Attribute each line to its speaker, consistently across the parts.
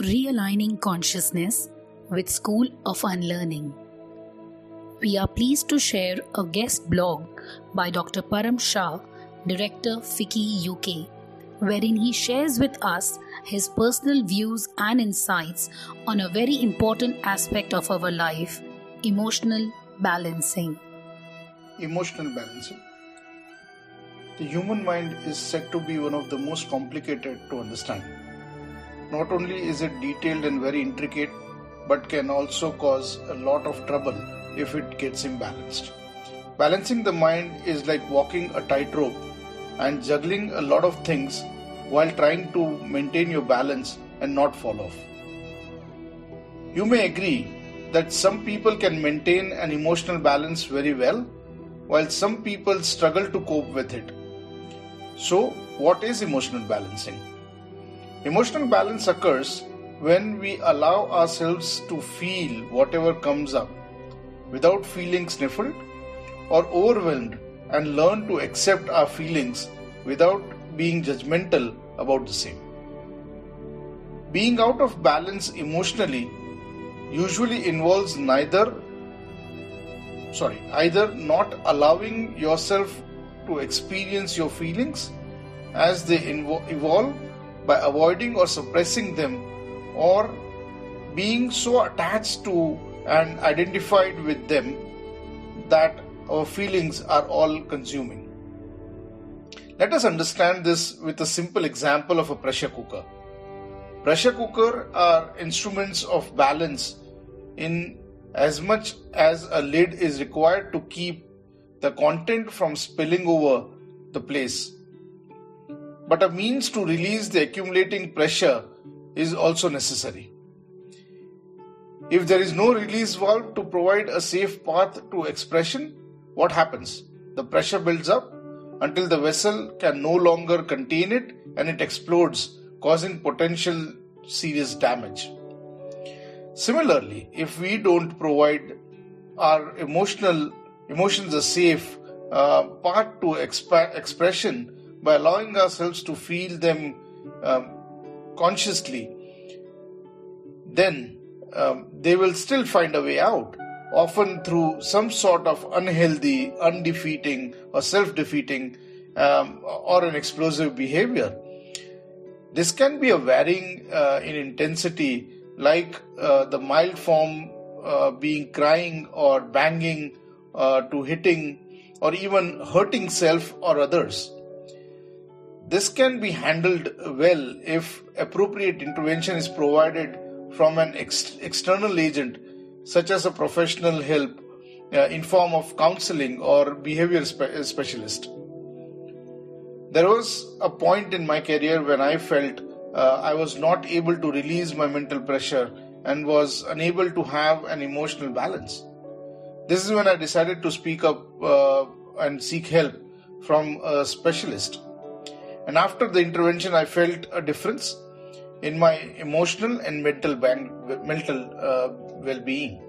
Speaker 1: Realigning Consciousness with School of Unlearning. We are pleased to share a guest blog by Dr. Param Shah, Director Fiki UK, wherein he shares with us his personal views and insights on a very important aspect of our life emotional balancing.
Speaker 2: Emotional balancing. The human mind is said to be one of the most complicated to understand. Not only is it detailed and very intricate, but can also cause a lot of trouble if it gets imbalanced. Balancing the mind is like walking a tightrope and juggling a lot of things while trying to maintain your balance and not fall off. You may agree that some people can maintain an emotional balance very well, while some people struggle to cope with it. So, what is emotional balancing? Emotional balance occurs when we allow ourselves to feel whatever comes up without feeling sniffled or overwhelmed and learn to accept our feelings without being judgmental about the same. Being out of balance emotionally usually involves neither sorry either not allowing yourself to experience your feelings as they evolve by avoiding or suppressing them or being so attached to and identified with them that our feelings are all consuming let us understand this with a simple example of a pressure cooker. Pressure cooker are instruments of balance in as much as a lid is required to keep the content from spilling over the place. But a means to release the accumulating pressure is also necessary. If there is no release valve to provide a safe path to expression, what happens? The pressure builds up until the vessel can no longer contain it and it explodes, causing potential serious damage. Similarly, if we don't provide our emotional emotions a safe uh, part to exp- expression by allowing ourselves to feel them um, consciously, then um, they will still find a way out often through some sort of unhealthy, undefeating, or self defeating um, or an explosive behavior. This can be a varying uh, in intensity, like uh, the mild form uh, being crying or banging uh, to hitting or even hurting self or others. This can be handled well if appropriate intervention is provided from an ex- external agent such as a professional help uh, in form of counseling or behavior spe- specialist. There was a point in my career when I felt uh, I was not able to release my mental pressure and was unable to have an emotional balance. This is when I decided to speak up uh, and seek help from a specialist. And after the intervention, I felt a difference in my emotional and mental mental uh, well-being.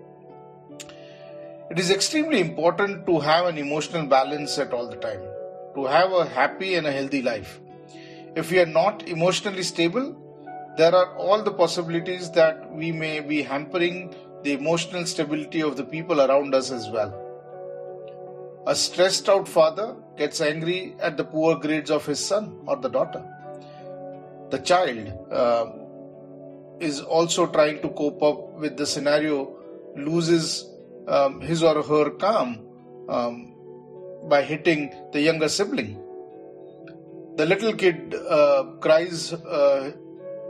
Speaker 2: It is extremely important to have an emotional balance at all the time, to have a happy and a healthy life. If we are not emotionally stable, there are all the possibilities that we may be hampering the emotional stability of the people around us as well. A stressed out father gets angry at the poor grades of his son or the daughter the child uh, is also trying to cope up with the scenario, loses um, his or her calm um, by hitting the younger sibling. The little kid uh, cries uh,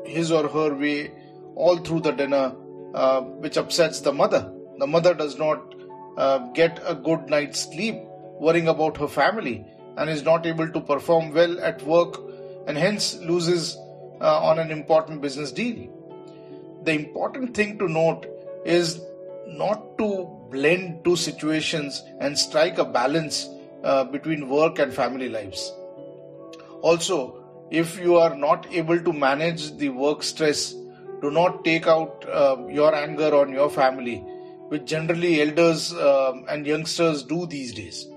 Speaker 2: his or her way all through the dinner, uh, which upsets the mother. The mother does not uh, get a good night's sleep, worrying about her family, and is not able to perform well at work, and hence loses uh, on an important business deal. The important thing to note is not to blend two situations and strike a balance uh, between work and family lives. Also, if you are not able to manage the work stress, do not take out uh, your anger on your family, which generally elders um, and youngsters do these days.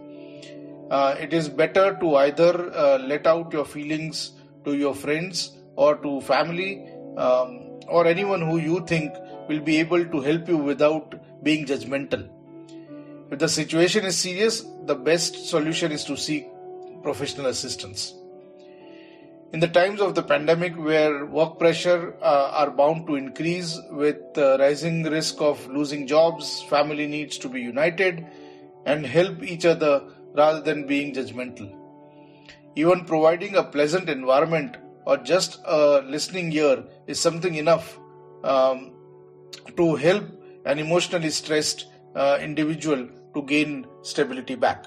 Speaker 2: Uh, it is better to either uh, let out your feelings to your friends or to family um, or anyone who you think will be able to help you without being judgmental. If the situation is serious, the best solution is to seek professional assistance. In the times of the pandemic, where work pressure uh, are bound to increase with rising risk of losing jobs, family needs to be united and help each other rather than being judgmental. Even providing a pleasant environment or just a listening ear is something enough um, to help an emotionally stressed uh, individual to gain stability back.